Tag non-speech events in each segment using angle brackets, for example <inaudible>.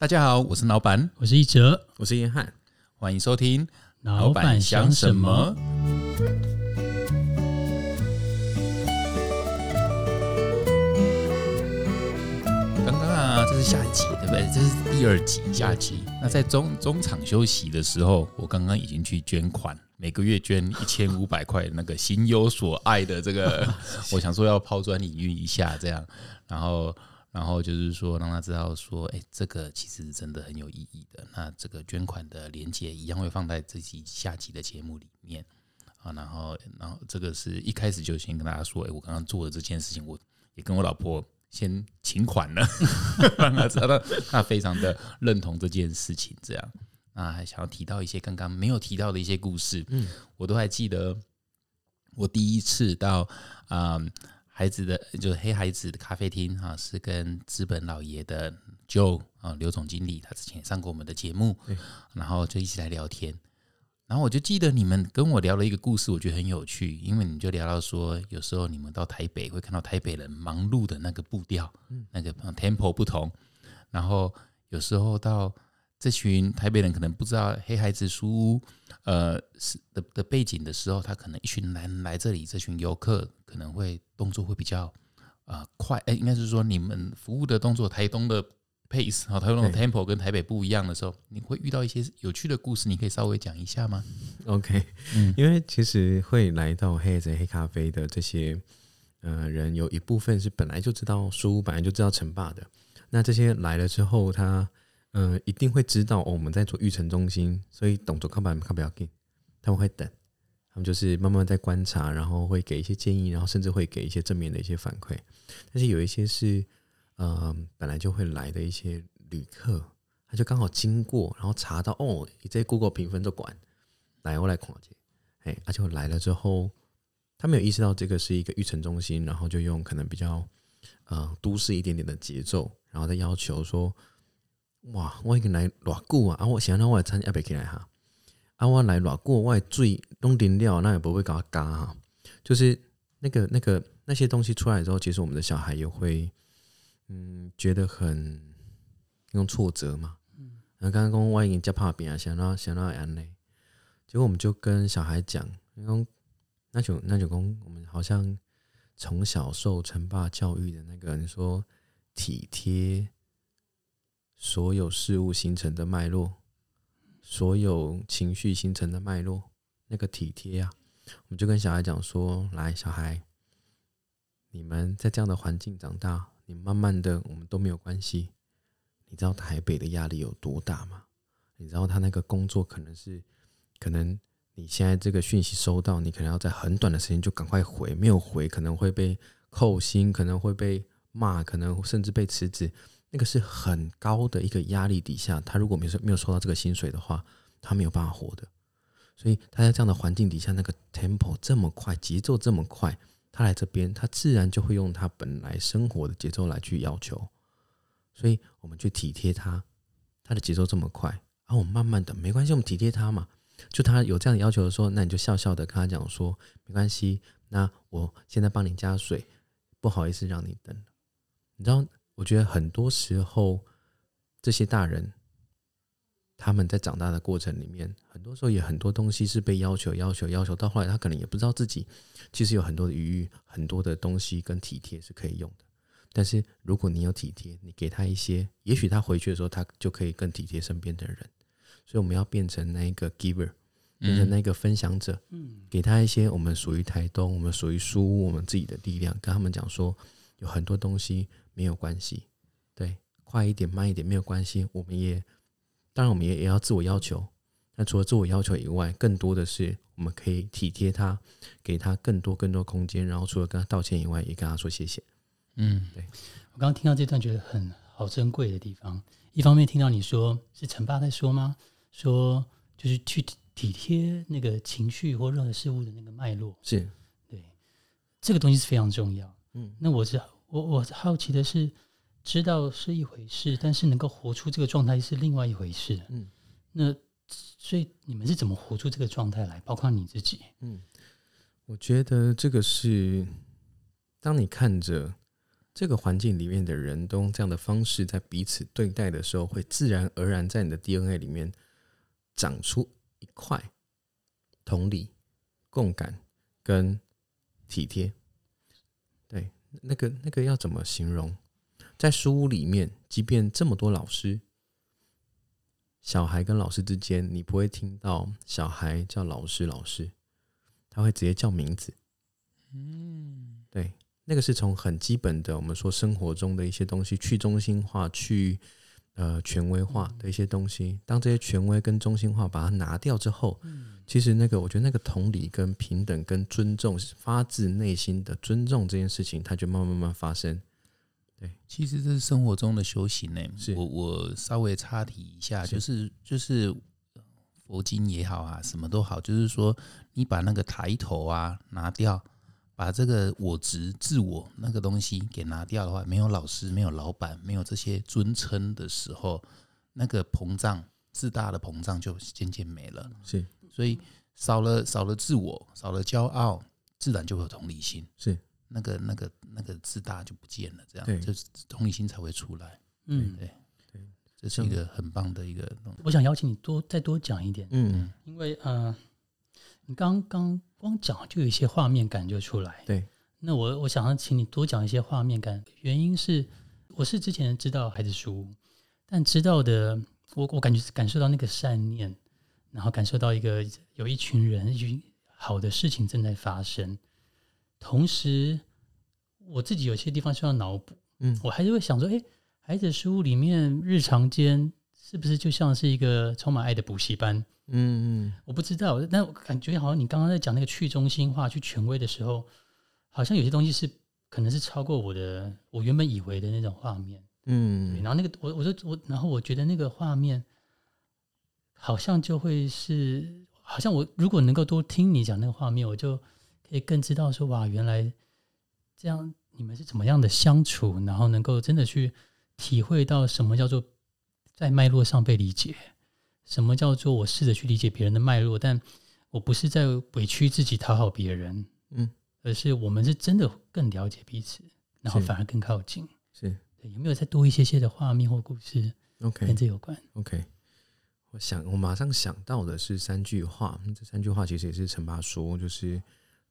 大家好，我是老板，我是一哲，我是约翰，欢迎收听。老板想什么？刚刚啊，这是下集，对不对？这是第二集下集。那在中中场休息的时候，我刚刚已经去捐款，每个月捐一千五百块，那个心有所爱的这个，<laughs> 我想说要抛砖引玉一下，这样，然后。然后就是说，让他知道说，哎，这个其实真的很有意义的。那这个捐款的链接一样会放在自己下集的节目里面啊。然后，然后这个是一开始就先跟大家说，哎，我刚刚做的这件事情，我也跟我老婆先请款了，<laughs> 让他知道他非常的认同这件事情。这样，那还想要提到一些刚刚没有提到的一些故事，嗯，我都还记得，我第一次到啊。孩子的就是黑孩子的咖啡厅哈，是跟资本老爷的 Joe 啊刘总经理，他之前也上过我们的节目，然后就一起来聊天。然后我就记得你们跟我聊了一个故事，我觉得很有趣，因为你就聊到说，有时候你们到台北会看到台北人忙碌的那个步调，那个 tempo 不同，然后有时候到。这群台北人可能不知道黑孩子书屋，呃，是的的背景的时候，他可能一群人来这里，这群游客可能会动作会比较啊快，哎，应该是说你们服务的动作，台东的 pace 啊，台东的 tempo 跟台北不一样的时候，你会遇到一些有趣的故事，你可以稍微讲一下吗？OK，嗯，因为其实会来到黑孩子黑咖啡的这些呃人，有一部分是本来就知道书，本来就知道城霸的，那这些来了之后，他。嗯，一定会知道哦，我们在做育成中心，所以懂做看板看不要紧，他们会等，他们就是慢慢在观察，然后会给一些建议，然后甚至会给一些正面的一些反馈。但是有一些是，嗯，本来就会来的一些旅客，他就刚好经过，然后查到哦，你在 Google 评分就管，来我来看下，哎，而且来了之后，他没有意识到这个是一个育成中心，然后就用可能比较呃都市一点点的节奏，然后再要求说。哇！我已经来偌久啊！啊，我想让我餐也袂起来哈。啊，我来偌久，我水弄定了，那也不会搞加哈。就是那个、那个那些东西出来之后，其实我们的小孩也会嗯觉得很用挫折嘛。嗯。那刚刚讲我已经加怕病啊，想到想到安内，结果我们就跟小孩讲，讲那就那就讲我们好像从小受称霸教育的那个人说体贴。所有事物形成的脉络，所有情绪形成的脉络，那个体贴啊，我们就跟小孩讲说：“来，小孩，你们在这样的环境长大，你慢慢的，我们都没有关系。你知道台北的压力有多大吗？你知道他那个工作可能是，可能你现在这个讯息收到，你可能要在很短的时间就赶快回，没有回可能会被扣薪，可能会被骂，可能甚至被辞职。”那个是很高的一个压力底下，他如果没有没有收到这个薪水的话，他没有办法活的。所以他在这样的环境底下，那个 tempo 这么快，节奏这么快，他来这边，他自然就会用他本来生活的节奏来去要求。所以我们去体贴他，他的节奏这么快，然后我们慢慢的，没关系，我们体贴他嘛。就他有这样的要求的时候，那你就笑笑的跟他讲说，没关系，那我现在帮你加水，不好意思让你等你知道。我觉得很多时候，这些大人他们在长大的过程里面，很多时候也很多东西是被要求、要求、要求，到后来他可能也不知道自己其实有很多的余裕，很多的东西跟体贴是可以用的。但是如果你有体贴，你给他一些，也许他回去的时候，他就可以更体贴身边的人。所以我们要变成那一个 giver，变成那个分享者，嗯，给他一些我们属于台东，我们属于书屋，我们自己的力量，跟他们讲说，有很多东西。没有关系，对，快一点慢一点没有关系。我们也当然我们也也要自我要求。那除了自我要求以外，更多的是我们可以体贴他，给他更多更多空间。然后除了跟他道歉以外，也跟他说谢谢。嗯，对我刚刚听到这段觉得很好珍贵的地方。一方面听到你说是陈爸在说吗？说就是去体贴那个情绪或任何事物的那个脉络。是对这个东西是非常重要。嗯，那我是。我我好奇的是，知道是一回事，但是能够活出这个状态是另外一回事。嗯，那所以你们是怎么活出这个状态来？包括你自己。嗯，我觉得这个是当你看着这这个环境里面的人都用这样的方式在彼此对待的时候，会自然而然在你的 DNA 里面长出一块同理、共感跟体贴。对，那个那个要怎么形容？在书屋里面，即便这么多老师，小孩跟老师之间，你不会听到小孩叫老师老师，他会直接叫名字。嗯，对。那个是从很基本的，我们说生活中的一些东西，去中心化、去呃权威化的一些东西。当这些权威跟中心化把它拿掉之后，其实那个我觉得那个同理、跟平等、跟尊重，发自内心的尊重这件事情，它就慢慢慢慢发生。对，其实这是生活中的修行呢。是我我稍微插题一下，就是就是佛经也好啊，什么都好，就是说你把那个抬头啊拿掉。把这个我执、自我那个东西给拿掉的话，没有老师、没有老板、没有这些尊称的时候，那个膨胀、自大的膨胀就渐渐没了。是，所以少了少了自我，少了骄傲，自然就会有同理心。是，那个那个那个自大就不见了，这样，就是同理心才会出来。嗯，对对，这是一个很棒的一个。我想邀请你多再多讲一点。嗯，因为呃，你刚刚。光讲就有一些画面感就出来。对，那我我想要请你多讲一些画面感。原因是我是之前知道孩子书，但知道的我我感觉感受到那个善念，然后感受到一个有一群人一群好的事情正在发生。同时，我自己有些地方需要脑补。嗯，我还是会想说，哎，孩子书里面日常间是不是就像是一个充满爱的补习班？嗯嗯，我不知道，但我感觉好像你刚刚在讲那个去中心化、去权威的时候，好像有些东西是可能是超过我的我原本以为的那种画面。嗯，然后那个我我说我，然后我觉得那个画面好像就会是，好像我如果能够多听你讲那个画面，我就可以更知道说哇，原来这样你们是怎么样的相处，然后能够真的去体会到什么叫做在脉络上被理解。什么叫做我试着去理解别人的脉络，但我不是在委屈自己讨好别人，嗯，而是我们是真的更了解彼此，然后反而更靠近。是对，有没有再多一些些的画面或故事？OK，跟这有关？OK，我想我马上想到的是三句话，这三句话其实也是陈爸说，就是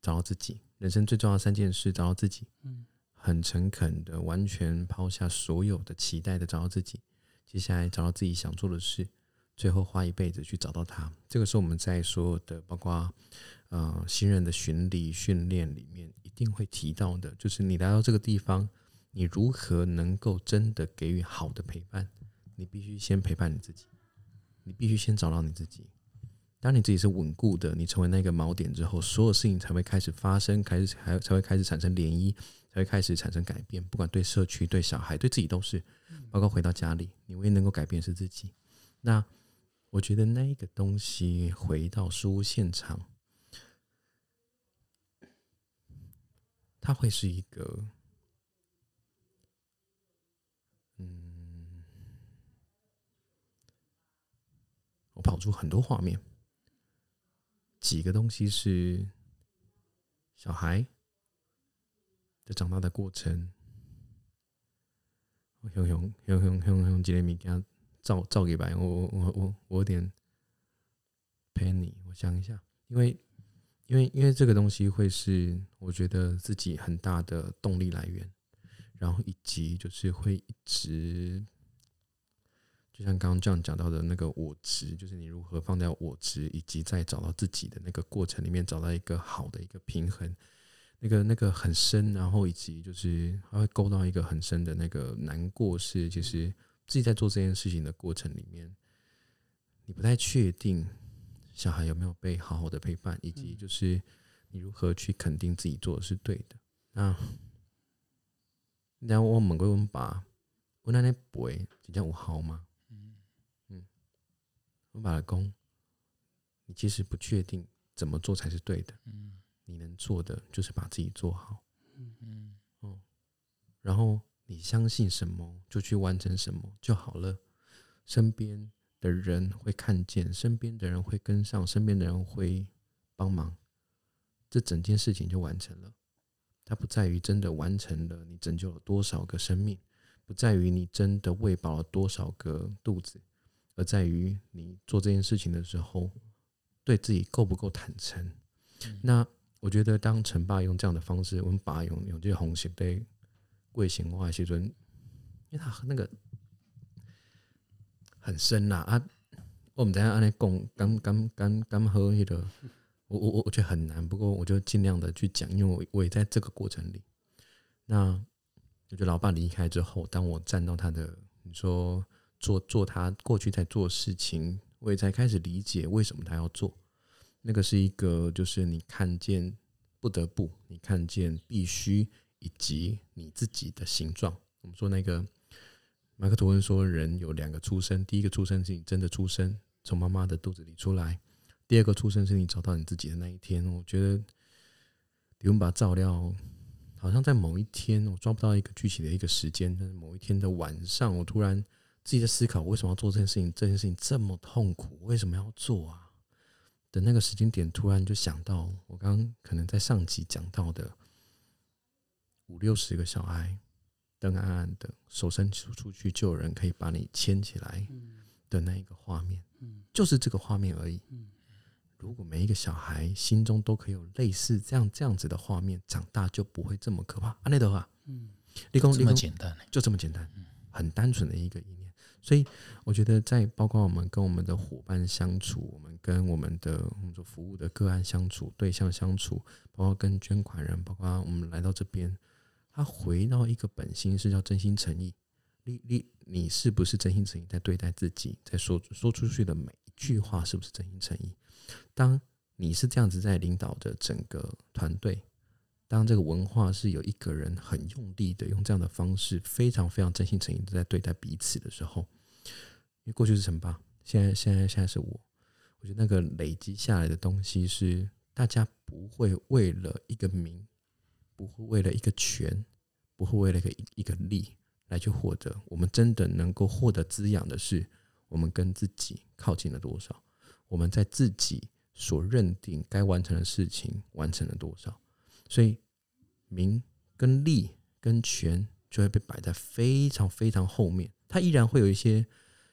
找到自己，人生最重要的三件事，找到自己，嗯，很诚恳的，完全抛下所有的期待的找到自己，接下来找到自己想做的事。最后花一辈子去找到它，这个是我们在所有的包括呃新人的巡礼训练里面一定会提到的，就是你来到这个地方，你如何能够真的给予好的陪伴？你必须先陪伴你自己，你必须先找到你自己。当你自己是稳固的，你成为那个锚点之后，所有事情才会开始发生，开始还才会开始产生涟漪，才会开始产生改变。不管对社区、对小孩、对自己都是，包括回到家里，你唯一能够改变是自己。那我觉得那一个东西回到书屋现场，它会是一个，嗯，我跑出很多画面，几个东西是小孩的长大的过程，我用用用用用用几个物件。照照给白，我我我我我有点陪你，我想一下，因为因为因为这个东西会是我觉得自己很大的动力来源，然后以及就是会一直，就像刚刚这样讲到的那个我值，就是你如何放在我值，以及在找到自己的那个过程里面找到一个好的一个平衡，那个那个很深，然后以及就是它会勾到一个很深的那个难过是其实。自己在做这件事情的过程里面，你不太确定小孩有没有被好好的陪伴，以及就是你如何去肯定自己做的是对的。那，然后我问过我爸，我奶奶不会真正有好吗？嗯嗯，我爸公，你其实不确定怎么做才是对的。嗯，你能做的就是把自己做好。嗯嗯哦，然后。你相信什么，就去完成什么就好了。身边的人会看见，身边的人会跟上，身边的人会帮忙，这整件事情就完成了。它不在于真的完成了你拯救了多少个生命，不在于你真的喂饱了多少个肚子，而在于你做这件事情的时候，对自己够不够坦诚。那我觉得，当陈爸用这样的方式，我们爸用用这个红血被贵显化写尊，因为他那个很深呐啊，我们等下按那讲，刚刚刚刚喝那个。我我我我觉得很难，不过我就尽量的去讲，因为我我也在这个过程里。那我觉得老爸离开之后，当我站到他的，你说做做他过去在做事情，我也才开始理解为什么他要做。那个是一个，就是你看见不得不，你看见必须，以及你自己的形状。我们说那个马克吐温说，人有两个出生，第一个出生是你真的出生，从妈妈的肚子里出来。第二个出生是你找到你自己的那一天。我觉得李文把照料，好像在某一天，我抓不到一个具体的一个时间，但是某一天的晚上，我突然自己在思考，为什么要做这件事情？这件事情这么痛苦，为什么要做啊？的那个时间点，突然就想到，我刚刚可能在上集讲到的五六十个小孩，灯暗暗的，手伸出出去就有人可以把你牵起来的那一个画面，嗯就是这个画面而已。嗯如果每一个小孩心中都可以有类似这样这样子的画面，长大就不会这么可怕。阿内德话，嗯，立功这么简单，就这么简单，很单纯的一个。所以我觉得，在包括我们跟我们的伙伴相处，我们跟我们的我们做服务的个案相处、对象相处，包括跟捐款人，包括我们来到这边，他回到一个本心是叫真心诚意。你你你是不是真心诚意在对待自己，在说说出去的每一句话是不是真心诚意？当你是这样子在领导着整个团队，当这个文化是有一个人很用力的用这样的方式，非常非常真心诚意的在对待彼此的时候，因为过去是陈爸，现在现在现在是我，我觉得那个累积下来的东西是大家不会为了一个名，不会为了一个权，不会为了一个一个利来去获得，我们真的能够获得滋养的是，我们跟自己靠近了多少。我们在自己所认定该完成的事情完成了多少，所以名跟利跟权就会被摆在非常非常后面。它依然会有一些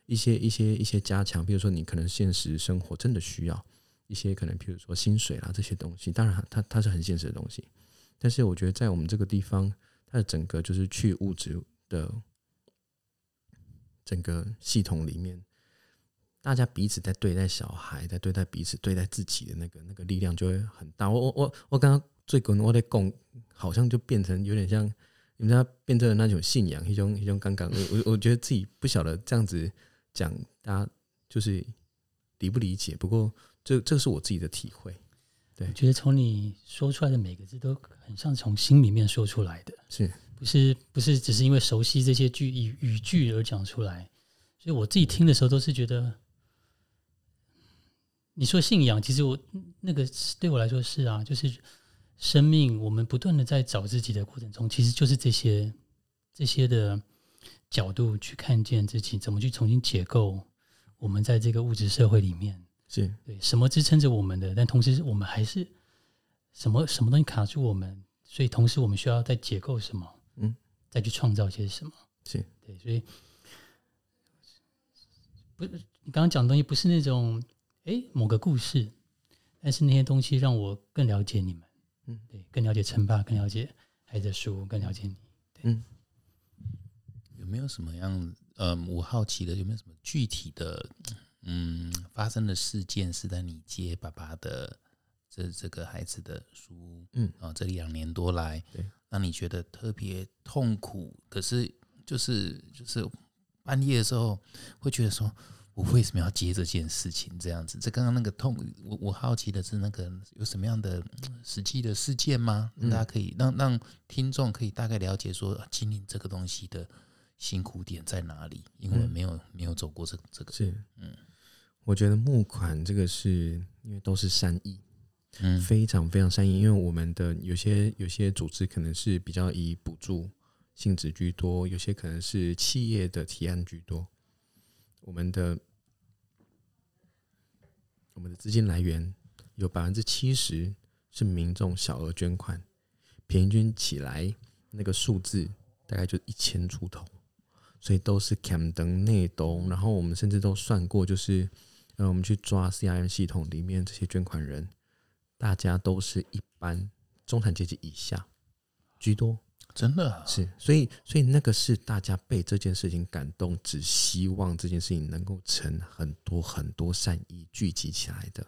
一些一些一些加强，比如说你可能现实生活真的需要一些可能，比如说薪水啦这些东西。当然，它它是很现实的东西。但是我觉得在我们这个地方，它的整个就是去物质的整个系统里面。大家彼此在对待小孩，在对待彼此、对待自己的那个那个力量就会很大。我我我我刚刚最近我在讲，好像就变成有点像你们家变成了那种信仰，一种一种刚刚。我我我觉得自己不晓得这样子讲，大家就是理不理解。不过这这是我自己的体会。对，我觉得从你说出来的每个字都很像从心里面说出来的，是不是？不是只是因为熟悉这些句语语句而讲出来。所以我自己听的时候都是觉得。你说信仰，其实我那个对我来说是啊，就是生命。我们不断的在找自己的过程中，其实就是这些这些的角度去看见自己，怎么去重新解构我们在这个物质社会里面是对什么支撑着我们的，但同时我们还是什么什么东西卡住我们，所以同时我们需要再解构什么，嗯，再去创造些什么，是对，所以不是，你刚刚讲的东西不是那种。哎，某个故事，但是那些东西让我更了解你们，嗯，对，更了解称霸，更了解孩子书，更了解你，嗯。有没有什么样？嗯，我好奇的，有没有什么具体的，嗯，发生的事件是在你接爸爸的这这个孩子的书，嗯，啊，这两年多来，对，让你觉得特别痛苦，可是就是就是半夜的时候会觉得说。我为什么要接这件事情？这样子，这刚刚那个痛，我我好奇的是那个有什么样的实际的事件吗？大家可以让让听众可以大概了解说经营这个东西的辛苦点在哪里？因为没有没有走过这这个是嗯，我觉得募款这个是因为都是善意，嗯，非常非常善意。因为我们的有些有些组织可能是比较以补助性质居多，有些可能是企业的提案居多。我们的我们的资金来源有百分之七十是民众小额捐款，平均起来那个数字大概就一千出头，所以都是 cam 登内东，然后我们甚至都算过，就是呃，我们去抓 CRM 系统里面这些捐款人，大家都是一般中产阶级以下居多。真的是，所以，所以那个是大家被这件事情感动，只希望这件事情能够成很多很多善意聚集起来的。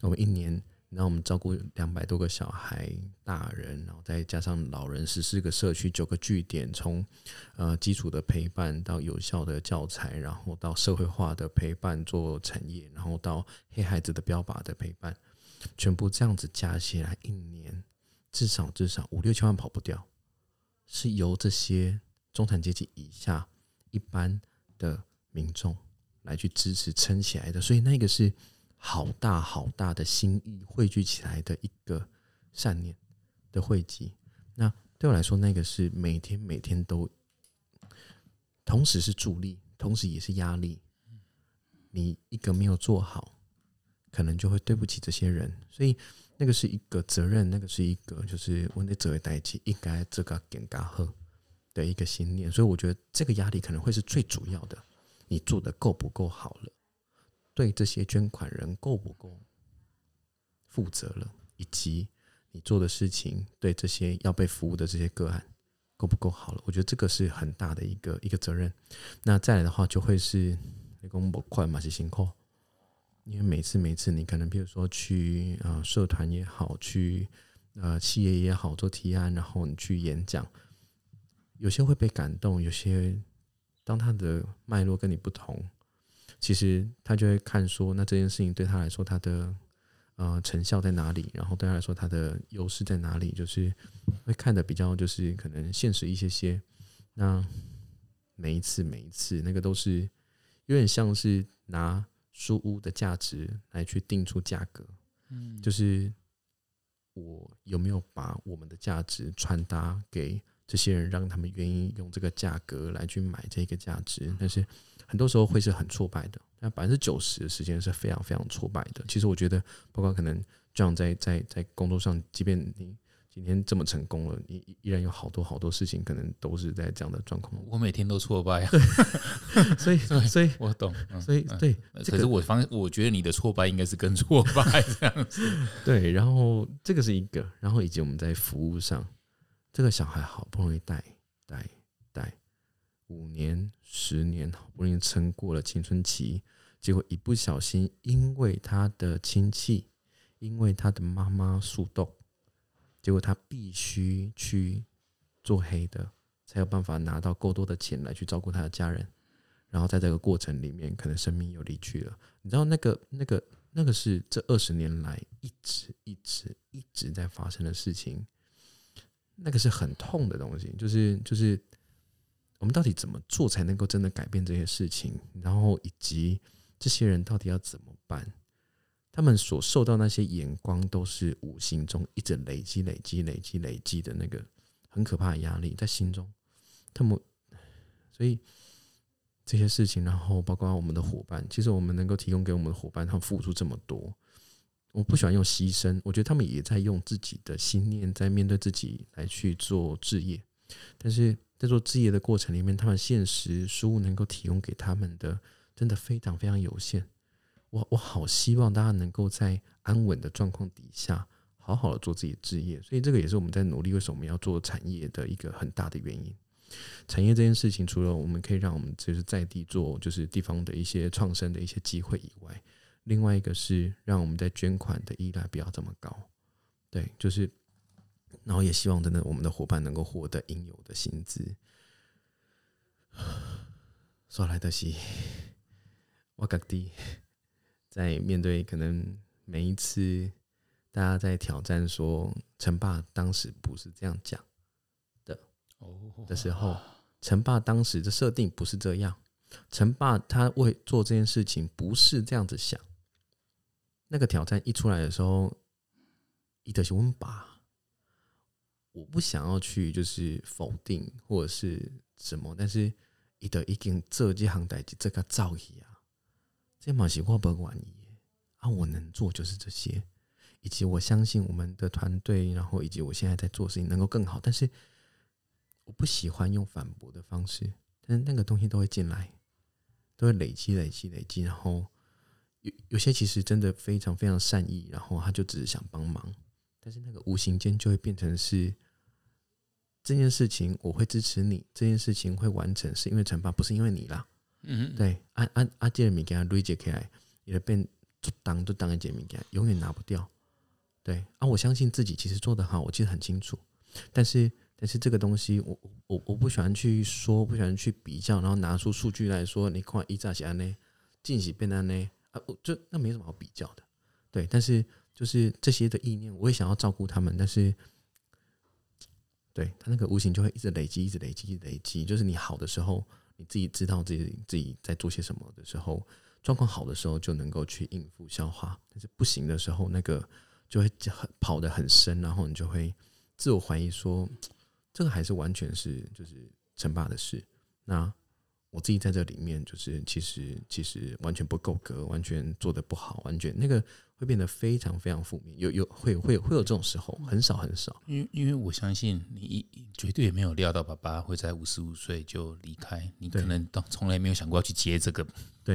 我们一年，然后我们照顾两百多个小孩、大人，然后再加上老人，十四个社区、九个据点，从呃基础的陪伴到有效的教材，然后到社会化的陪伴做产业，然后到黑孩子的标靶的陪伴，全部这样子加起来，一年至少至少五六千万跑不掉。是由这些中产阶级以下一般的民众来去支持撑起来的，所以那个是好大好大的心意汇聚起来的一个善念的汇集。那对我来说，那个是每天每天都，同时是助力，同时也是压力。你一个没有做好，可能就会对不起这些人，所以。那个是一个责任，那个是一个就是我的责任代起，应该这个更加好的一个信念，所以我觉得这个压力可能会是最主要的。你做的够不够好了？对这些捐款人够不够负责了？以及你做的事情对这些要被服务的这些个案够不够好了？我觉得这个是很大的一个一个责任。那再来的话，就会是那个模块嘛，是辛苦。因为每次每次你可能比如说去啊社团也好，去呃企业也好做提案，然后你去演讲，有些会被感动，有些当他的脉络跟你不同，其实他就会看说，那这件事情对他来说，他的呃成效在哪里？然后对他来说，他的优势在哪里？就是会看的比较就是可能现实一些些。那每一次每一次那个都是有点像是拿。书屋的价值来去定出价格，嗯，就是我有没有把我们的价值传达给这些人，让他们愿意用这个价格来去买这个价值。但是很多时候会是很挫败的，那百分之九十的时间是非常非常挫败的。其实我觉得，包括可能这样在在在工作上，即便你。今天这么成功了，你依然有好多好多事情，可能都是在这样的状况。我每天都挫败，<laughs> <laughs> 所以所以我懂，所以对。可是我方，我觉得你的挫败应该是更挫败这样子。<laughs> 对，然后这个是一个，然后以及我们在服务上，这个小孩好不容易带带带五年十年，好不容易撑过了青春期，结果一不小心，因为他的亲戚，因为他的妈妈速冻。结果他必须去做黑的，才有办法拿到够多的钱来去照顾他的家人。然后在这个过程里面，可能生命又离去了。你知道那个、那个、那个是这二十年来一直、一直、一直在发生的事情。那个是很痛的东西，就是就是我们到底怎么做才能够真的改变这些事情？然后以及这些人到底要怎么办？他们所受到那些眼光，都是无形中一直累积、累积、累积、累积的那个很可怕的压力在心中。他们，所以这些事情，然后包括我们的伙伴，其实我们能够提供给我们的伙伴，他们付出这么多，我不喜欢用牺牲，我觉得他们也在用自己的心念在面对自己来去做置业，但是在做置业的过程里面，他们现实书能够提供给他们的，真的非常非常有限。我我好希望大家能够在安稳的状况底下，好好的做自己的职业，所以这个也是我们在努力。为什么我们要做产业的一个很大的原因？产业这件事情，除了我们可以让我们就是在地做，就是地方的一些创生的一些机会以外，另外一个是让我们在捐款的依赖不要这么高。对，就是，然后也希望真的我们的伙伴能够获得应有的薪资。<sighs> 说来的是，我格地。在面对可能每一次大家在挑战说陈爸当时不是这样讲的的时候，陈爸当时的设定不是这样，陈爸他为做这件事情不是这样子想。那个挑战一出来的时候，伊德是问爸，我不想要去就是否定或者是什么，但是伊德已经这几行代志这个造诣啊。这嘛是我不愿意啊！我能做就是这些，以及我相信我们的团队，然后以及我现在在做事情能够更好。但是我不喜欢用反驳的方式，但是那个东西都会进来，都会累积、累积、累积，然后有有些其实真的非常非常善意，然后他就只是想帮忙，但是那个无形间就会变成是这件事情我会支持你，这件事情会完成，是因为惩罚，不是因为你啦。嗯，对，阿阿阿杰米给他累积起来，也会变就当就当一杰米给，永远拿不掉。对啊，我相信自己其实做得好，我记得很清楚，但是。但是这个东西，我我我不喜欢去说，不喜欢去比较，然后拿出数据来说，你看一炸起来呢，进喜变单呢，啊，就那没什么好比较的，对。但是就是这些的意念，我也想要照顾他们，但是，对他那个无形就会一直累积，一直累积，一直累积。就是你好的时候，你自己知道自己自己在做些什么的时候，状况好的时候就能够去应付消化，但是不行的时候，那个就会很跑得很深，然后你就会自我怀疑说。<tsk> 这个还是完全是就是称霸的事。那我自己在这里面，就是其实其实完全不够格，完全做的不好，完全那个会变得非常非常负面。有有会会会有这种时候，很少很少。因为因为我相信你绝对也没有料到爸爸会在五十五岁就离开，你可能都从来没有想过要去接这个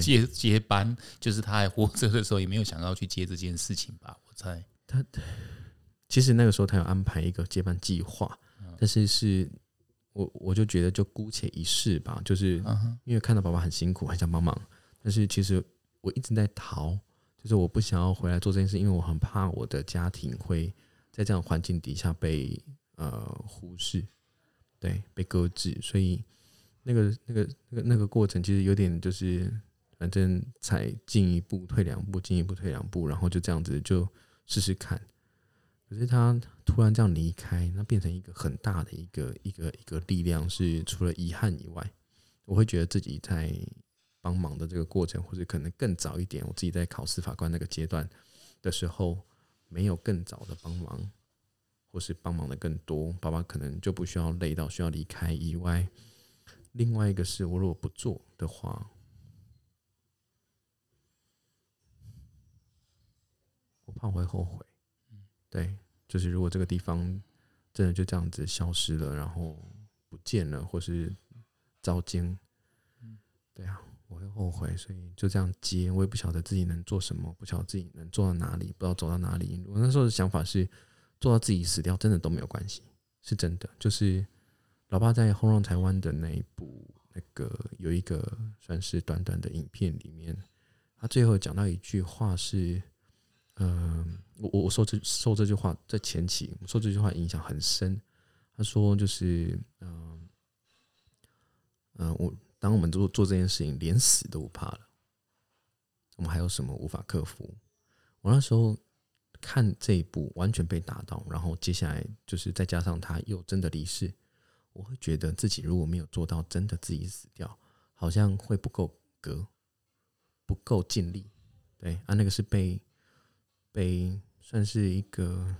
接接班，就是他还活着的时候也没有想到去接这件事情吧？我猜他其实那个时候他有安排一个接班计划。但是是，我我就觉得就姑且一试吧，就是因为看到爸爸很辛苦，很想帮忙。但是其实我一直在逃，就是我不想要回来做这件事，因为我很怕我的家庭会在这样环境底下被呃忽视，对，被搁置。所以那个那个那个那个过程其实有点就是，反正才进一步退两步，进一步退两步，然后就这样子就试试看。可是他突然这样离开，那变成一个很大的一个一个一个力量，是除了遗憾以外，我会觉得自己在帮忙的这个过程，或者可能更早一点，我自己在考司法官那个阶段的时候，没有更早的帮忙，或是帮忙的更多，爸爸可能就不需要累到需要离开以外。另外一个是我如果不做的话，我怕会后悔。对，就是如果这个地方真的就这样子消失了，然后不见了，或是遭奸，对啊，我会后悔，所以就这样接，我也不晓得自己能做什么，不晓得自己能做到哪里，不知道走到哪里。我那时候的想法是，做到自己死掉，真的都没有关系，是真的。就是老爸在《轰动台湾》的那一部，那个有一个算是短短的影片里面，他最后讲到一句话是。嗯，我我我说这说这句话在前期说这句话影响很深。他说就是嗯嗯，我当我们做做这件事情，连死都不怕了，我们还有什么无法克服？我那时候看这一部完全被打到，然后接下来就是再加上他又真的离世，我会觉得自己如果没有做到真的自己死掉，好像会不够格，不够尽力。对啊，那个是被。被算是一个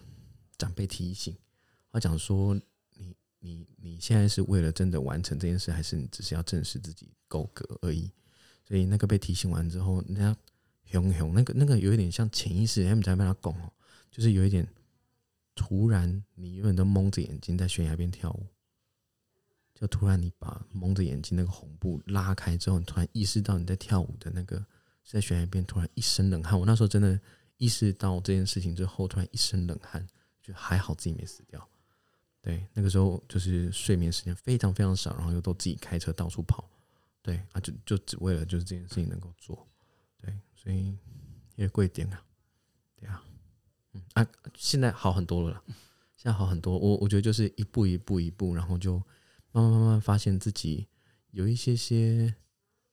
长辈提醒，他讲说：“你你你现在是为了真的完成这件事，还是你只是要证实自己够格而已？”所以那个被提醒完之后，人家熊熊那个那个有一点像潜意识，他们在帮他拱哦，就是有一点突然，你永远都蒙着眼睛在悬崖边跳舞，就突然你把蒙着眼睛那个红布拉开之后，你突然意识到你在跳舞的那个在悬崖边，突然一身冷汗。我那时候真的。意识到这件事情之后，突然一身冷汗，就还好自己没死掉。对，那个时候就是睡眠时间非常非常少，然后又都自己开车到处跑。对啊，就就只为了就是这件事情能够做。对，所以也贵点啊。对啊，嗯啊，现在好很多了，现在好很多。我我觉得就是一步一步一步，然后就慢慢慢慢发现自己有一些些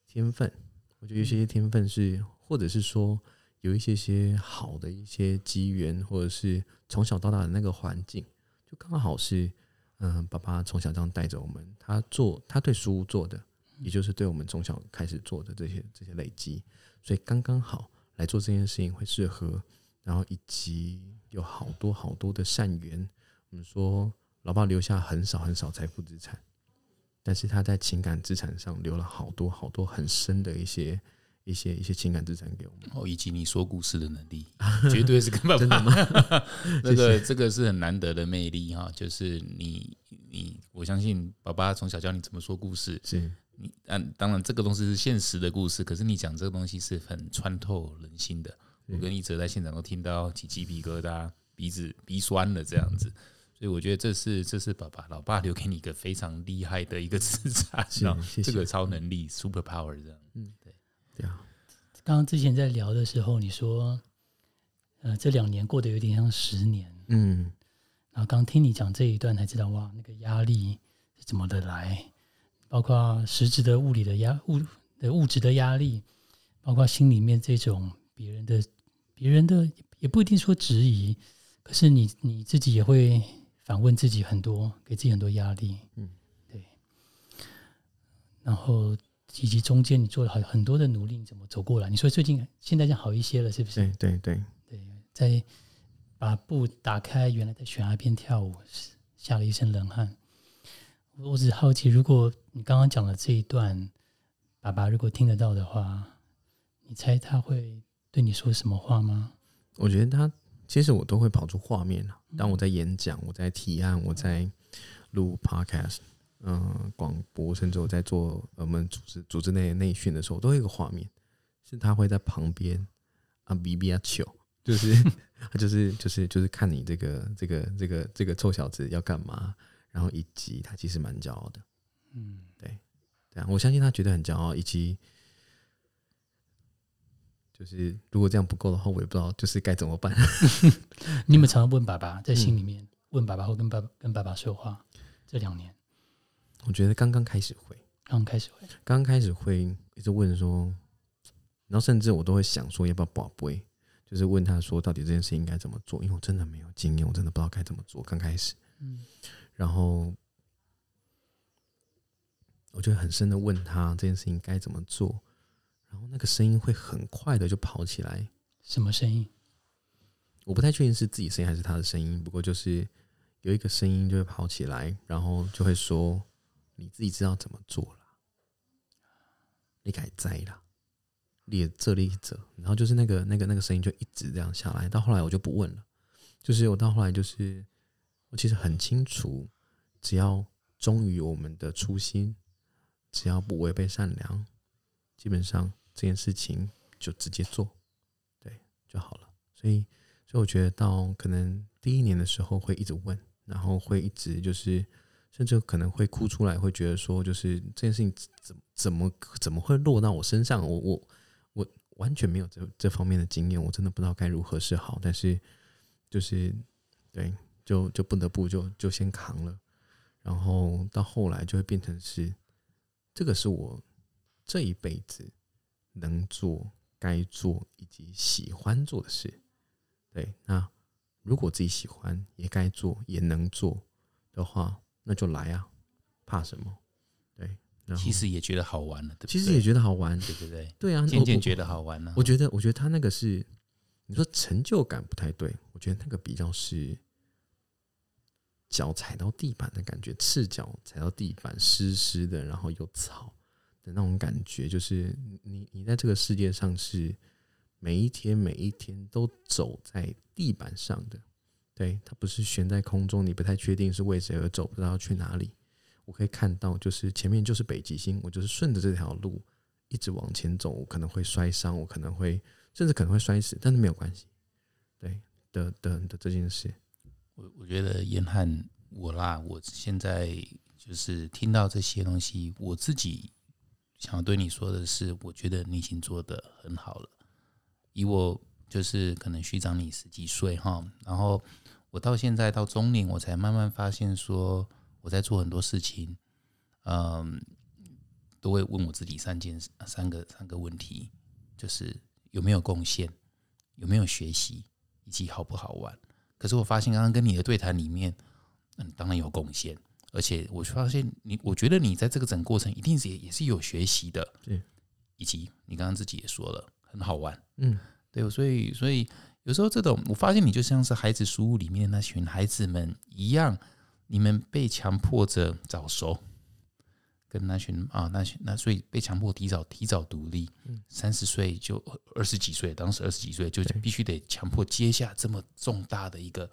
天分。我觉得有些些天分是，或者是说。有一些些好的一些机缘，或者是从小到大的那个环境，就刚好是，嗯，爸爸从小这样带着我们，他做他对书做的，也就是对我们从小开始做的这些这些累积，所以刚刚好来做这件事情会适合，然后以及有好多好多的善缘。我们说，老爸留下很少很少财富资产，但是他在情感资产上留了好多好多很深的一些。一些一些情感资产给我们。哦，以及你说故事的能力，绝对是根本 <laughs> 真的爸。<laughs> 这个这个是很难得的魅力哈，就是你你，我相信爸爸从小教你怎么说故事，是你嗯，当然这个东西是现实的故事，可是你讲这个东西是很穿透人心的。我跟一哲在现场都听到起鸡皮疙瘩，鼻子鼻酸了这样子，所以我觉得这是这是爸爸老爸留给你一个非常厉害的一个资产，这个超能力 super power 这样。嗯，对对啊，刚刚之前在聊的时候，你说，呃，这两年过得有点像十年，嗯，然后刚听你讲这一段，才知道哇，那个压力是怎么的来，包括实质的物理的压物的物质的压力，包括心里面这种别人的别人的也不一定说质疑，可是你你自己也会反问自己很多，给自己很多压力，嗯，对，然后以及中间你做了很很多的努力，你怎么走过来？你说最近现在就好一些了，是不是？对对对，对，在把布打开，原来在悬崖边跳舞，吓了一身冷汗。我我只好奇，如果你刚刚讲的这一段，爸爸如果听得到的话，你猜他会对你说什么话吗？我觉得他其实我都会跑出画面了。当我在演讲，我在提案，我在录 podcast，嗯、广播，甚至我在做我们组织组织内内训的时候，都有一个画面，是他会在旁边啊比比啊球，就是。他 <laughs> 就是就是就是看你这个这个这个这个臭小子要干嘛，然后以及他其实蛮骄傲的，嗯，对啊，我相信他觉得很骄傲，以及就是如果这样不够的话，我也不知道就是该怎么办。<laughs> 你有没有常常问爸爸，在心里面、问爸爸，或跟爸爸跟爸爸说话？这两年我觉得刚刚开始会，刚开始会，刚刚开始会一直问说，然后甚至我都会想说要不要宝贝，就是问他说到底这件事应该怎么做，因为我真的没有经验，我真的不知道该怎么做。刚开始，嗯然后我就很深的问他这件事情该怎么做，然后那个声音会很快的就跑起来，什么声音？我不太确定是自己声音还是他的声音，不过就是有一个声音就会跑起来，然后就会说你自己知道怎么做了，你改摘啦，列这列这，然后就是那个那个那个声音就一直这样下来，到后来我就不问了，就是我到后来就是我其实很清楚，只要忠于我们的初心，只要不违背善良，基本上这件事情就直接做，对就好了，所以。所以我觉得到可能第一年的时候会一直问，然后会一直就是，甚至可能会哭出来，会觉得说，就是这件事情怎怎么怎么会落到我身上？我我我完全没有这这方面的经验，我真的不知道该如何是好。但是就是对，就就不得不就就先扛了，然后到后来就会变成是，这个是我这一辈子能做、该做以及喜欢做的事。对，那如果自己喜欢，也该做，也能做的话，那就来啊，怕什么？对，然后其实也觉得好玩了，对不对？其实也觉得好玩，对不对？对啊，渐渐觉得好玩了。我觉得，我觉得他那个是，你说成就感不太对，我觉得那个比较是脚踩到地板的感觉，赤脚踩到地板，湿湿的，然后有草的那种感觉，就是你你在这个世界上是每一天每一天都走在地板上的，对，它不是悬在空中，你不太确定是为谁而走，不知道去哪里。我可以看到，就是前面就是北极星，我就是顺着这条路一直往前走，我可能会摔伤，我可能会甚至可能会摔死，但是没有关系。对的的的这件事，我我觉得严汉我啦，我现在就是听到这些东西，我自己想要对你说的是，我觉得你已经做得很好了。以我就是可能虚长你十几岁哈，然后我到现在到中年，我才慢慢发现说我在做很多事情，嗯，都会问我自己三件三个三个问题，就是有没有贡献，有没有学习，以及好不好玩。可是我发现刚刚跟你的对谈里面，嗯，当然有贡献，而且我发现你，我觉得你在这个整个过程一定是也也是有学习的，对，以及你刚刚自己也说了，很好玩，嗯，对，所以所以有时候这种，我发现你就像是孩子书屋里面的那群孩子们一样，你们被强迫着早熟，跟那群啊，那群那所以被强迫提早提早独立，三十岁就二十几岁，当时二十几岁就必须得强迫接下这么重大的一个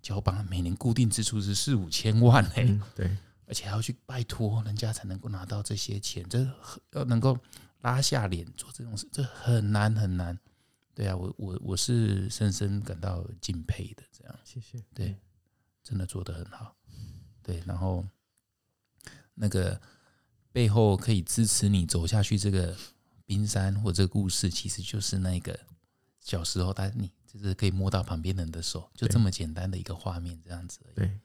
交棒，每年固定支出是四五千万嘞，对，而且还要去拜托人家才能够拿到这些钱，这要能够拉下脸做这种事，这很难很难。对啊，我我我是深深感到敬佩的，这样谢谢，对，真的做得很好，对，然后那个背后可以支持你走下去这个冰山或这个故事，其实就是那个小时候，但你就是可以摸到旁边人的手，就这么简单的一个画面，这样子。对，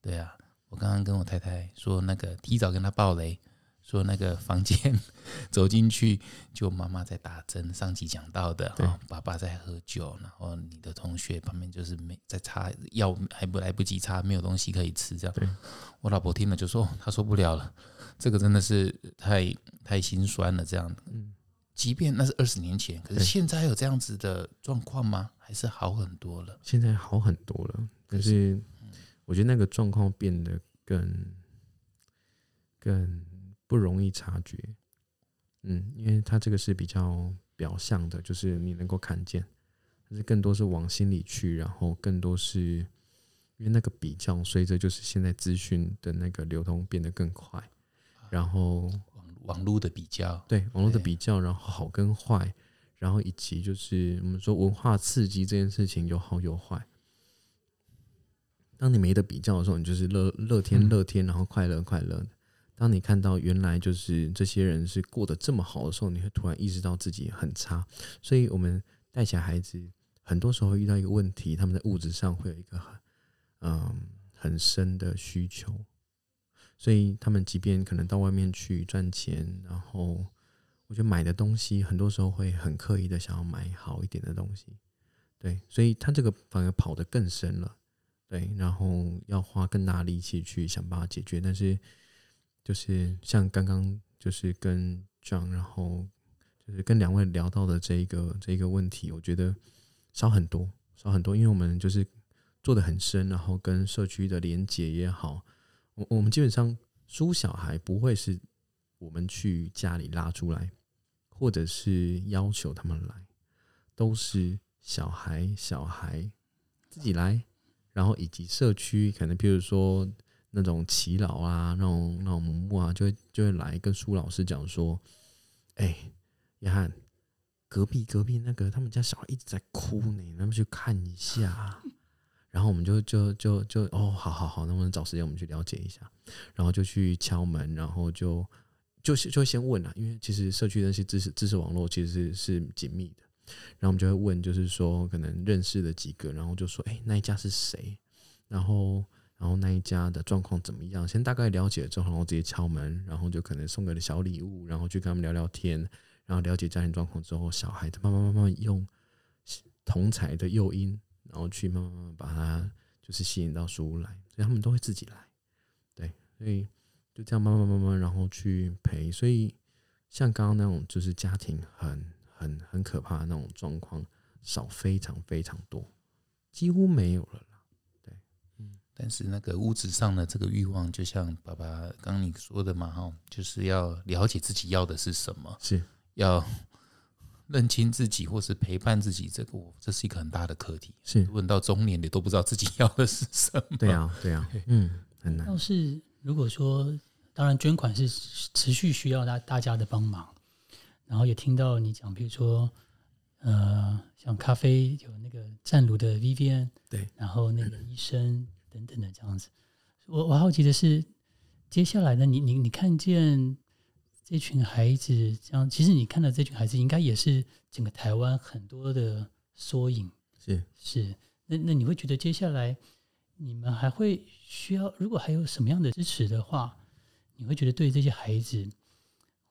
对啊，我刚刚跟我太太说，那个提早跟他爆雷。说那个房间 <laughs> 走进去，就妈妈在打针，上集讲到的啊，爸爸在喝酒，然后你的同学旁边就是没在擦药，还不来不及擦，没有东西可以吃，这样。我老婆听了就说，她受不了了，这个真的是太太心酸了，这样。嗯，即便那是二十年前，可是现在有这样子的状况吗？还是好很多了？现在好很多了，可是我觉得那个状况变得更更。不容易察觉，嗯，因为它这个是比较表象的，就是你能够看见，但是更多是往心里去，然后更多是因为那个比较，随着就是现在资讯的那个流通变得更快，然后网网络的比较，对网络的比较，然后好跟坏，然后以及就是我们说文化刺激这件事情有好有坏。当你没得比较的时候，你就是乐乐天乐天，然后快乐快乐的。当你看到原来就是这些人是过得这么好的时候，你会突然意识到自己很差。所以，我们带小孩子，很多时候会遇到一个问题：他们在物质上会有一个很嗯很深的需求，所以他们即便可能到外面去赚钱，然后我觉得买的东西，很多时候会很刻意的想要买好一点的东西。对，所以他这个反而跑得更深了。对，然后要花更大力气去想办法解决，但是。就是像刚刚就是跟 John，然后就是跟两位聊到的这一个这一个问题，我觉得少很多，少很多，因为我们就是做的很深，然后跟社区的连接也好，我我们基本上输小孩不会是我们去家里拉出来，或者是要求他们来，都是小孩小孩自己来，然后以及社区可能比如说。那种耆老啊，那种那种母母啊，就会就会来跟苏老师讲说：“哎，约翰，隔壁隔壁那个他们家小孩一直在哭呢，能不能去看一下？” <laughs> 然后我们就就就就哦，好好好，能不能找时间我们去了解一下？然后就去敲门，然后就就就先问了，因为其实社区那些知识知识网络其实是是紧密的，然后我们就会问，就是说可能认识的几个，然后就说：“哎，那一家是谁？”然后。然后那一家的状况怎么样？先大概了解之后，然后直接敲门，然后就可能送个小礼物，然后去跟他们聊聊天，然后了解家庭状况之后，小孩子慢慢慢慢用同才的诱因，然后去慢慢慢慢把他就是吸引到书屋来，所以他们都会自己来，对，所以就这样慢慢慢慢，然后去陪。所以像刚刚那种就是家庭很很很可怕的那种状况，少非常非常多，几乎没有了。但是那个物质上的这个欲望，就像爸爸刚刚你说的嘛，哈，就是要了解自己要的是什么，是要认清自己，或是陪伴自己，这个这是一个很大的课题。是问到中年，你都不知道自己要的是什么。对啊，对啊，嗯，很难。要是如果说，当然捐款是持续需要大大家的帮忙，然后也听到你讲，比如说，呃，像咖啡有那个湛炉的 Vivian，对，然后那个医生。等等的这样子，我我好奇的是，接下来呢？你你你看见这群孩子这样，其实你看到这群孩子，应该也是整个台湾很多的缩影。是是，那那你会觉得接下来你们还会需要？如果还有什么样的支持的话，你会觉得对这些孩子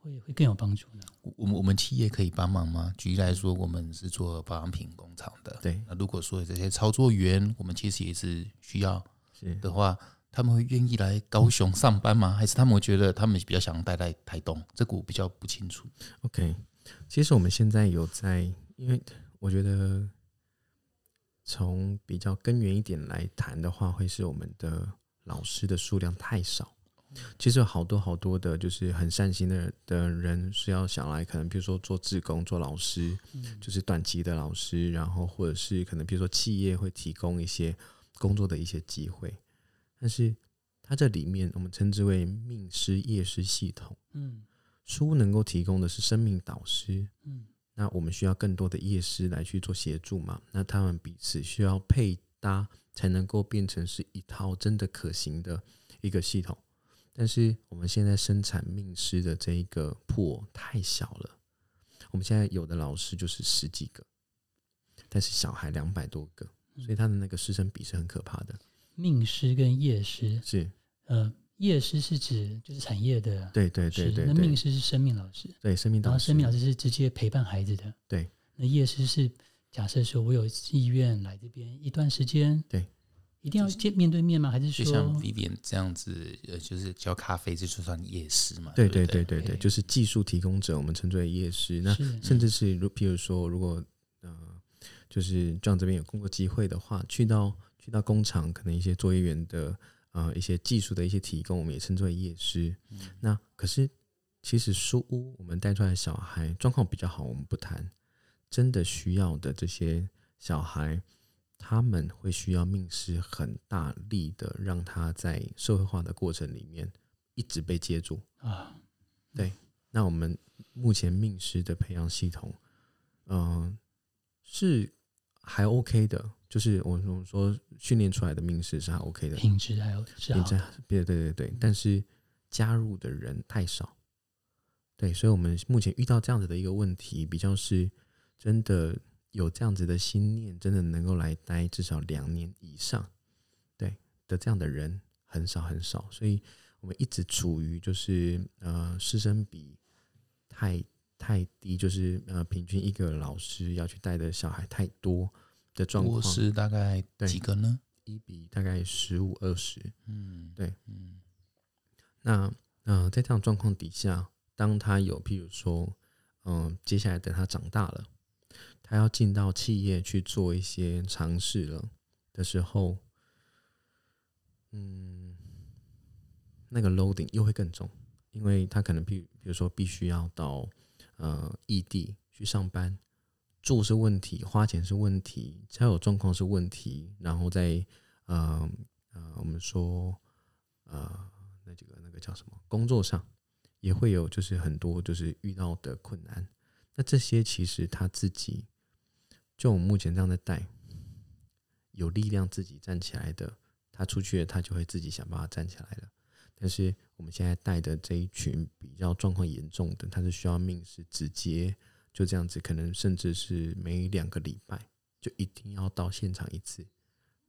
会会更有帮助呢？我们我们企业可以帮忙吗？举例来说，我们是做保养品工厂的，对。那如果说这些操作员，我们其实也是需要。的话，他们会愿意来高雄上班吗？还是他们会觉得他们比较想待在台东？这个我比较不清楚。OK，其实我们现在有在，因为我觉得从比较根源一点来谈的话，会是我们的老师的数量太少。其实有好多好多的，就是很善心的的人是要想来，可能比如说做志工、做老师，就是短期的老师，然后或者是可能比如说企业会提供一些工作的一些机会，但是它这里面我们称之为命师业师系统，嗯，书能够提供的是生命导师，嗯，那我们需要更多的业师来去做协助嘛，那他们彼此需要配搭，才能够变成是一套真的可行的一个系统。但是我们现在生产命师的这一个破太小了，我们现在有的老师就是十几个，但是小孩两百多个，所以他的那个师生比是很可怕的。命师跟业师是，呃，业师是指就是产业的，对对对对，那命师是生命老师，对生命，然后生命老师是直接陪伴孩子的，对。那业师是假设说我有意愿来这边一段时间，对。一定要见面对面吗？还是说像 Vivian 这样子，呃，就是教咖啡，这就算夜师嘛？对对对对对，就是技术提供者，我们称之为夜师。那甚至是如，譬如说，如果呃，就是这样这边有工作机会的话，去到去到工厂，可能一些作业员的呃一些技术的一些提供，我们也称之为夜师。那可是其实书屋我们带出来的小孩状况比较好，我们不谈真的需要的这些小孩。他们会需要命师很大力的，让他在社会化的过程里面一直被接住啊。对，那我们目前命师的培养系统，嗯，是还 OK 的，就是我们说训练出来的命师是还 OK 的，品质还有品质，对对对对，但是加入的人太少，对，所以我们目前遇到这样子的一个问题，比较是真的。有这样子的心念，真的能够来待至少两年以上，对的这样的人很少很少，所以我们一直处于就是呃师生比太太低，就是呃平均一个老师要去带的小孩太多的状况。是大概几个呢？一比大概十五二十。嗯，对，嗯。那呃在这样状况底下，当他有譬如说，嗯，接下来等他长大了。他要进到企业去做一些尝试了的时候，嗯，那个 loading 又会更重，因为他可能比比如说必须要到呃异地去上班，住是问题，花钱是问题，交友状况是问题，然后在呃呃我们说呃那几个那个叫什么工作上也会有就是很多就是遇到的困难，那这些其实他自己。就我们目前这样的带，有力量自己站起来的，他出去了，他就会自己想办法站起来了。但是我们现在带的这一群比较状况严重的，他是需要命是直接就这样子，可能甚至是每两个礼拜就一定要到现场一次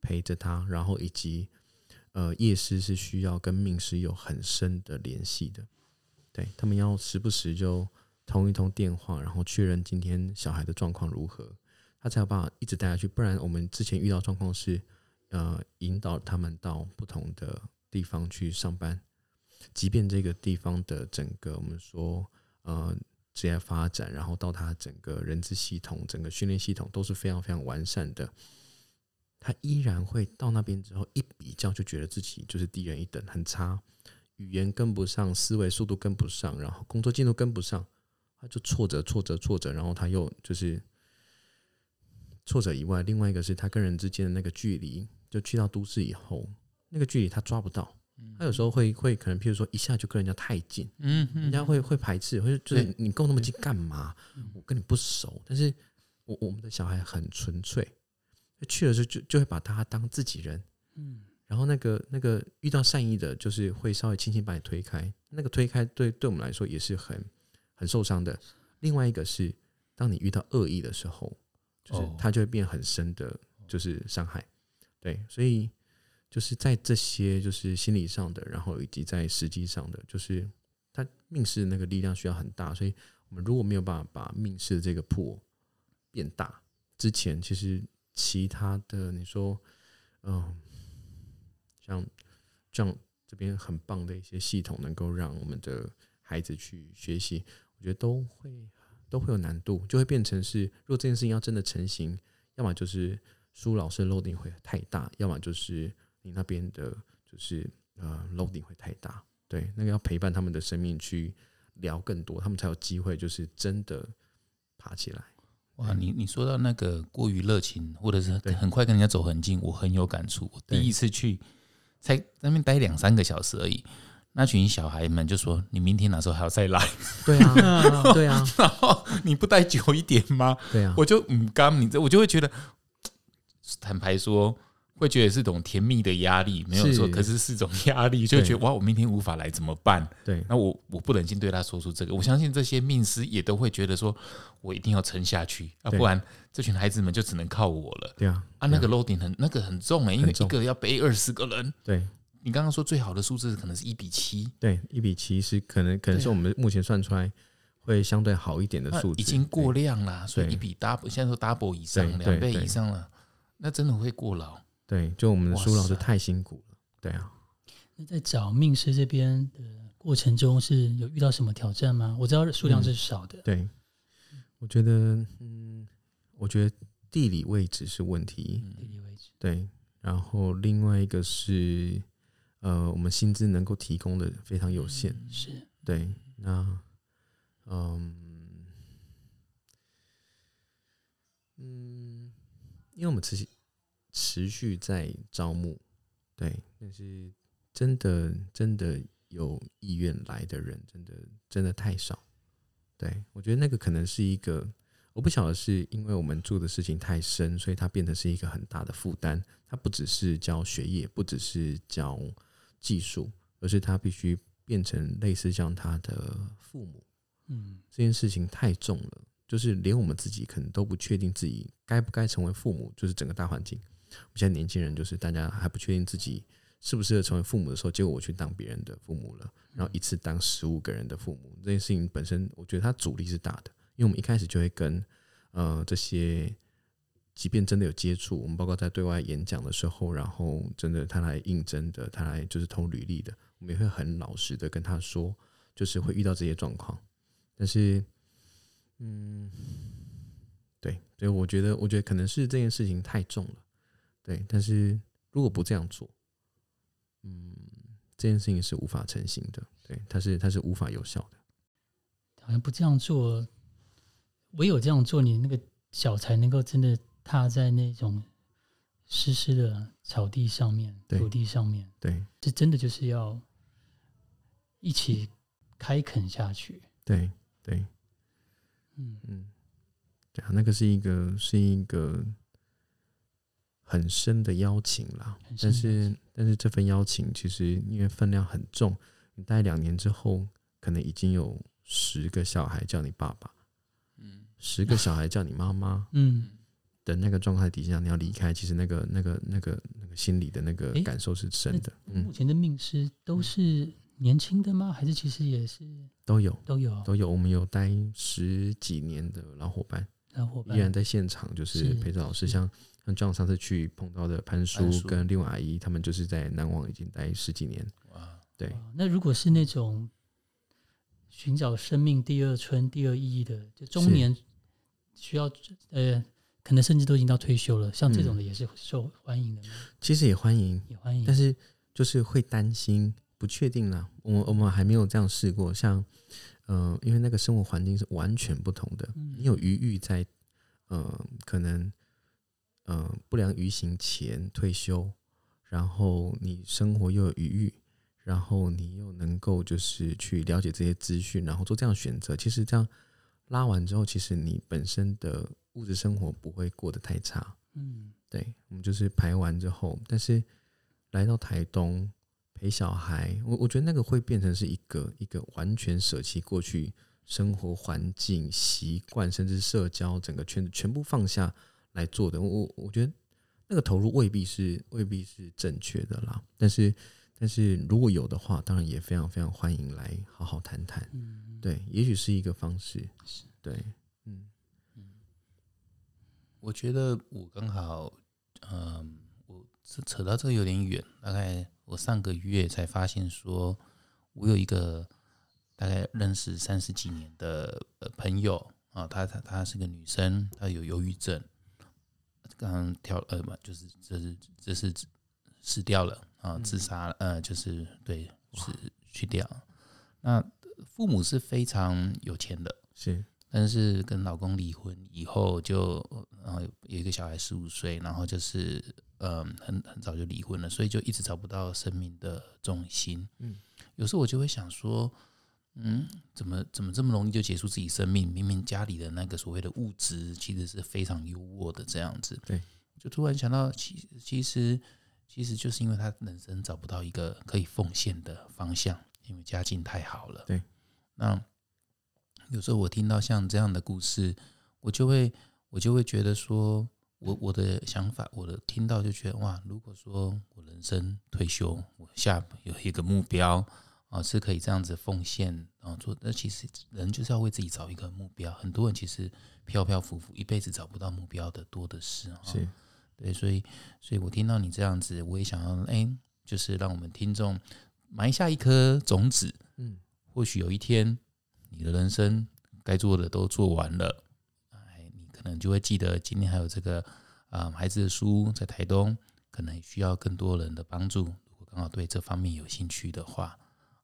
陪着他，然后以及呃夜师是需要跟命师有很深的联系的，对他们要时不时就通一通电话，然后确认今天小孩的状况如何。他才有办法一直带下去，不然我们之前遇到状况是，呃，引导他们到不同的地方去上班，即便这个地方的整个我们说呃职业发展，然后到他整个人资系统、整个训练系统都是非常非常完善的，他依然会到那边之后一比较就觉得自己就是低人一等，很差，语言跟不上，思维速度跟不上，然后工作进度跟不上，他就挫折、挫折、挫折，然后他又就是。挫折以外，另外一个是他跟人之间的那个距离，就去到都市以后，那个距离他抓不到。他有时候会会可能，譬如说一下就跟人家太近，嗯，人家会会排斥，会就是你跟我那么近干嘛？我跟你不熟。但是我我们的小孩很纯粹，去了就就就会把他当自己人，嗯。然后那个那个遇到善意的，就是会稍微轻轻把你推开。那个推开对对我们来说也是很很受伤的。另外一个是，当你遇到恶意的时候。就是它就会变很深的，就是伤害，对，所以就是在这些就是心理上的，然后以及在实际上的，就是他命势那个力量需要很大，所以我们如果没有办法把命势的这个破变大之前，其实其他的你说，嗯，像这样这边很棒的一些系统，能够让我们的孩子去学习，我觉得都会。都会有难度，就会变成是，如果这件事情要真的成型，要么就是苏老师的 loading 会太大，要么就是你那边的，就是呃 loading 会太大。对，那个要陪伴他们的生命去聊更多，他们才有机会就是真的爬起来。哇，你你说到那个过于热情，或者是很快跟人家走很近，我很有感触。我第一次去，才在那边待两三个小时而已，那群小孩们就说：“你明天哪时候还要再来？”对啊，<laughs> 对啊，然后你不待久一点吗？对啊，我就嗯，刚你这我就会觉得，坦白说。会觉得是种甜蜜的压力，没有错，可是是种压力，就觉得哇，我明天无法来怎么办？对，那我我不忍心对他说出这个。我相信这些命师也都会觉得说，我一定要撑下去，啊，不然这群孩子们就只能靠我了。对啊，啊，那个 loading 很那个很重哎，因为一个要背二十个人。对，你刚刚说最好的数字可能是一比七，对，一比七是可能可能是我们目前算出来会相对好一点的数字，已经过量了，所以一比 double，现在说 double 以上，两倍以上了，那真的会过劳。对，就我们的苏老师太辛苦了。对啊，那在找命师这边的过程中，是有遇到什么挑战吗？我知道数量是少的。对，我觉得，嗯，我觉得地理位置是问题。地理位置。对，然后另外一个是，呃，我们薪资能够提供的非常有限。是。对，那，嗯，嗯，因为我们持续。持续在招募，对，但是真的真的有意愿来的人，真的真的太少。对我觉得那个可能是一个，我不晓得是因为我们做的事情太深，所以它变得是一个很大的负担。它不只是教学业，不只是教技术，而是他必须变成类似像他的父母。嗯，这件事情太重了，就是连我们自己可能都不确定自己该不该成为父母，就是整个大环境。我现在年轻人就是大家还不确定自己适不适合成为父母的时候，结果我去当别人的父母了，然后一次当十五个人的父母，这件事情本身我觉得它阻力是大的，因为我们一开始就会跟呃这些，即便真的有接触，我们包括在对外演讲的时候，然后真的他来应征的，他来就是投履历的，我们也会很老实的跟他说，就是会遇到这些状况，但是嗯，对，所以我觉得我觉得可能是这件事情太重了。对，但是如果不这样做，嗯，这件事情是无法成型的。对，它是它是无法有效的。好像不这样做，唯有这样做，你那个脚才能够真的踏在那种湿湿的草地上面、土地上面。对，这真的就是要一起开垦下去。对对，嗯。嗯，对啊，那个是一个是一个。很深的邀请啦，但是但是这份邀请其实因为分量很重，你待两年之后，可能已经有十个小孩叫你爸爸，嗯，十个小孩叫你妈妈，嗯，的那个状态底下，你要离开，其实那个那个那个那个心里的那个感受是深的。目前的命师都是年轻的吗？还是其实也是都有都有都有？我们有待十几年的老伙伴，老伙伴依然在现场，就是陪着老师像。像 John 上次去碰到的潘叔跟另外阿姨，他们就是在南网已经待十几年。哇，对。那如果是那种寻找生命第二春、第二意义的，就中年需要呃，可能甚至都已经到退休了，像这种的也是受欢迎的。其实也欢迎，也欢迎，但是就是会担心、不确定啦。我我们还没有这样试过。像嗯，因为那个生活环境是完全不同的，你有余裕在，嗯，可能。嗯，不良于行前退休，然后你生活又有余裕，然后你又能够就是去了解这些资讯，然后做这样选择。其实这样拉完之后，其实你本身的物质生活不会过得太差。嗯，对，我们就是排完之后，但是来到台东陪小孩，我我觉得那个会变成是一个一个完全舍弃过去生活环境、习惯，甚至社交整个圈子全部放下。来做的，我我觉得那个投入未必是未必是正确的啦。但是但是如果有的话，当然也非常非常欢迎来好好谈谈。嗯，对，也许是一个方式。是，对，嗯嗯。我觉得我刚好，嗯，我扯扯到这个有点远。大概我上个月才发现，说我有一个大概认识三十几年的朋友啊，她她她是个女生，她有忧郁症。刚刚跳呃嘛，就是这是这是死掉了啊，自杀呃就是对是去掉。那父母是非常有钱的，是，但是跟老公离婚以后，就然后有一个小孩十五岁，然后就是嗯，很很早就离婚了，所以就一直找不到生命的重心。嗯，有时候我就会想说，嗯，怎么怎么这么容易就结束自己生命？明明家里的那个所谓的物质其实是非常优渥的，这样子。对，就突然想到，其其实其实就是因为他人生找不到一个可以奉献的方向。因为家境太好了，对。那有时候我听到像这样的故事，我就会我就会觉得说，我我的想法，我的听到就觉得哇，如果说我人生退休，我下有一个目标啊，是可以这样子奉献啊做。那其实人就是要为自己找一个目标。很多人其实飘飘浮浮，一辈子找不到目标的多的是啊。是，对，所以所以我听到你这样子，我也想要哎，就是让我们听众。埋下一颗种子，嗯，或许有一天，你的人生该做的都做完了，哎，你可能就会记得今天还有这个啊孩子的书在台东，可能需要更多人的帮助。如果刚好对这方面有兴趣的话，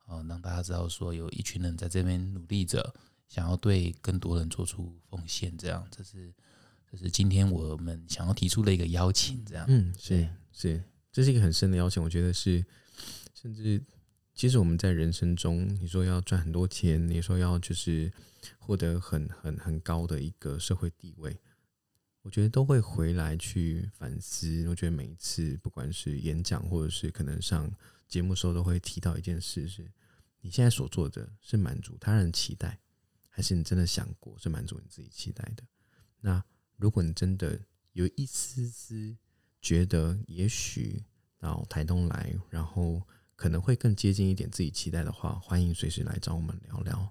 哦，让大家知道说有一群人在这边努力着，想要对更多人做出奉献，这样，这是这是今天我们想要提出的一个邀请，这样，嗯，是是，这是一个很深的邀请，我觉得是，甚至。其实我们在人生中，你说要赚很多钱，你说要就是获得很很很高的一个社会地位，我觉得都会回来去反思。我觉得每一次不管是演讲或者是可能上节目时候，都会提到一件事：是你现在所做的是满足他人期待，还是你真的想过是满足你自己期待的？那如果你真的有一丝丝觉得，也许到台东来，然后。可能会更接近一点自己期待的话，欢迎随时来找我们聊聊。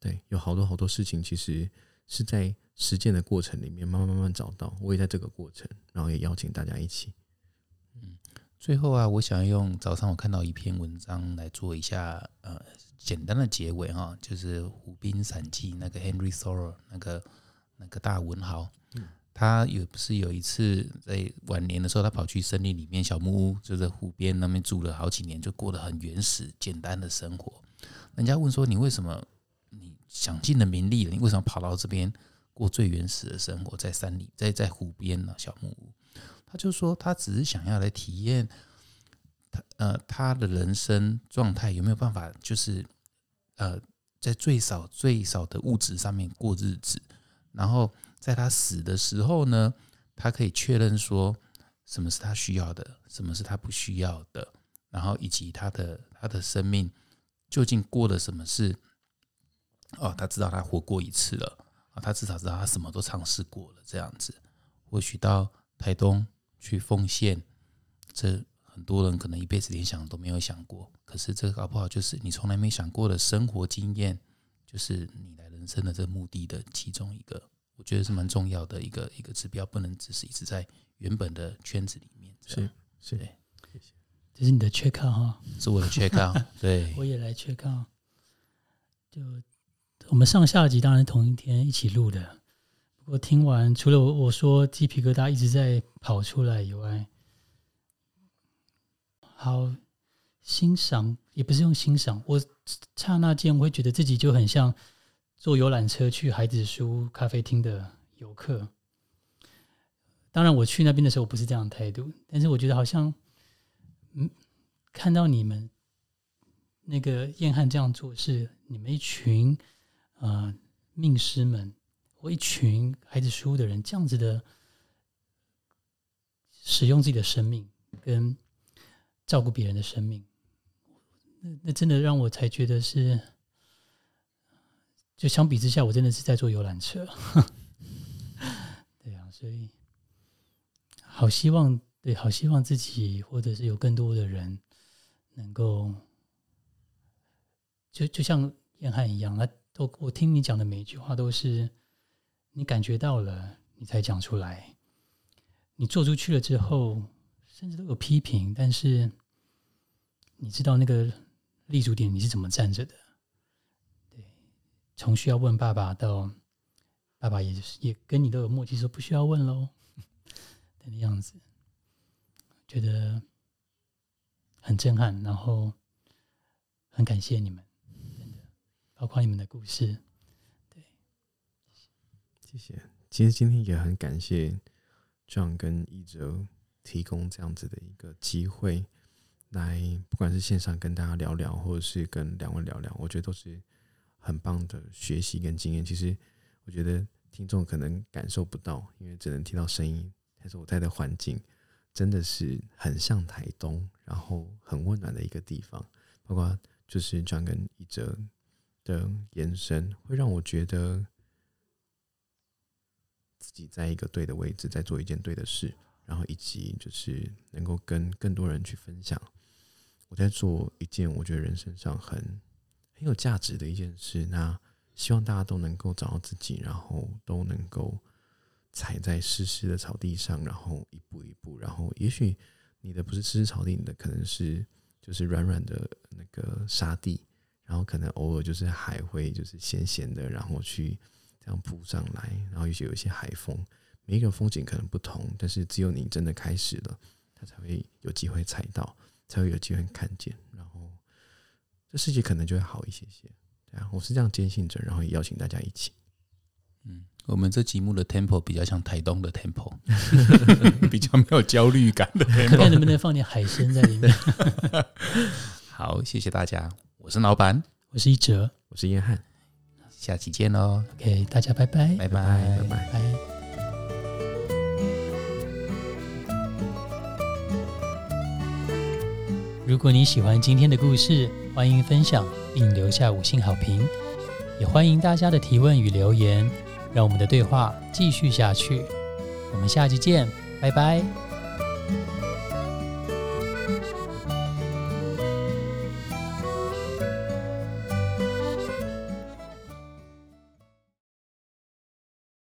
对，有好多好多事情，其实是在实践的过程里面慢慢慢慢找到。我也在这个过程，然后也邀请大家一起。嗯，最后啊，我想用早上我看到一篇文章来做一下呃简单的结尾哈，就是《湖滨散记》那个 Henry Thoreau 那个那个大文豪。嗯他有不是有一次在晚年的时候，他跑去森林里面小木屋，就在湖边那边住了好几年，就过得很原始、简单的生活。人家问说：“你为什么你享尽了名利了，你为什么跑到这边过最原始的生活，在山里，在在湖边呢？小木屋。”他就说：“他只是想要来体验他呃他的人生状态有没有办法，就是呃在最少最少的物质上面过日子，然后。”在他死的时候呢，他可以确认说什么是他需要的，什么是他不需要的，然后以及他的他的生命究竟过了什么事。哦，他知道他活过一次了啊，他至少知道他什么都尝试过了。这样子，或许到台东去奉献，这很多人可能一辈子连想都没有想过。可是这搞不好就是你从来没想过的生活经验，就是你来人生的这目的的其中一个。我觉得是蛮重要的一个一个指标，不能只是一直在原本的圈子里面。是是，谢谢。这是你的 check out 哈，是我的 check out。<laughs> 对，我也来 check out。就我们上下集当然同一天一起录的，不过听完除了我我说鸡皮疙瘩一直在跑出来以外，好欣赏也不是用欣赏，我刹那间我会觉得自己就很像。坐游览车去孩子书咖啡厅的游客，当然我去那边的时候不是这样的态度，但是我觉得好像，嗯，看到你们那个燕汉这样做，是你们一群啊命师们或一群孩子书的人这样子的使用自己的生命跟照顾别人的生命，那那真的让我才觉得是。就相比之下，我真的是在坐游览车。<laughs> 对啊，所以好希望，对，好希望自己或者是有更多的人能够，就就像燕汉一样，他都我听你讲的每一句话都是你感觉到了，你才讲出来。你做出去了之后，甚至都有批评，但是你知道那个立足点你是怎么站着的。从需要问爸爸到爸爸也也跟你都有默契，说不需要问喽，<laughs> 的样子，觉得很震撼，然后很感谢你们，真的，包括你们的故事。对，谢谢。其实今天也很感谢 John 跟一哲提供这样子的一个机会，来不管是线上跟大家聊聊，或者是跟两位聊聊，我觉得都是很棒的学习跟经验。其实我觉得听众可能感受不到，因为只能听到声音，但是我在的环境真的是很像台东，然后很温暖的一个地方。包括就是 John 跟一哲的眼神，会让我觉得。自己在一个对的位置，在做一件对的事，然后以及就是能够跟更多人去分享，我在做一件我觉得人生上很很有价值的一件事。那希望大家都能够找到自己，然后都能够踩在湿湿的草地上，然后一步一步，然后也许你的不是湿湿草地，你的可能是就是软软的那个沙地，然后可能偶尔就是海会就是咸咸的，然后去。这样扑上来，然后也许有一些海风，每一个风景可能不同，但是只有你真的开始了，他才会有机会踩到，才会有机会看见，这世界可能就会好一些些。对啊，我是这样坚信着，然后也邀请大家一起。嗯，我们这节目的 tempo 比较像台东的 tempo，<laughs> <laughs> 比较没有焦虑感的。看看能不能放点海参在里面。<laughs> 好，谢谢大家，我是老板，我是一哲，我是燕汉。下期见喽！OK，大家拜拜，拜拜，拜拜。如果你喜欢今天的故事，欢迎分享并留下五星好评，也欢迎大家的提问与留言，让我们的对话继续下去。我们下期见，拜拜。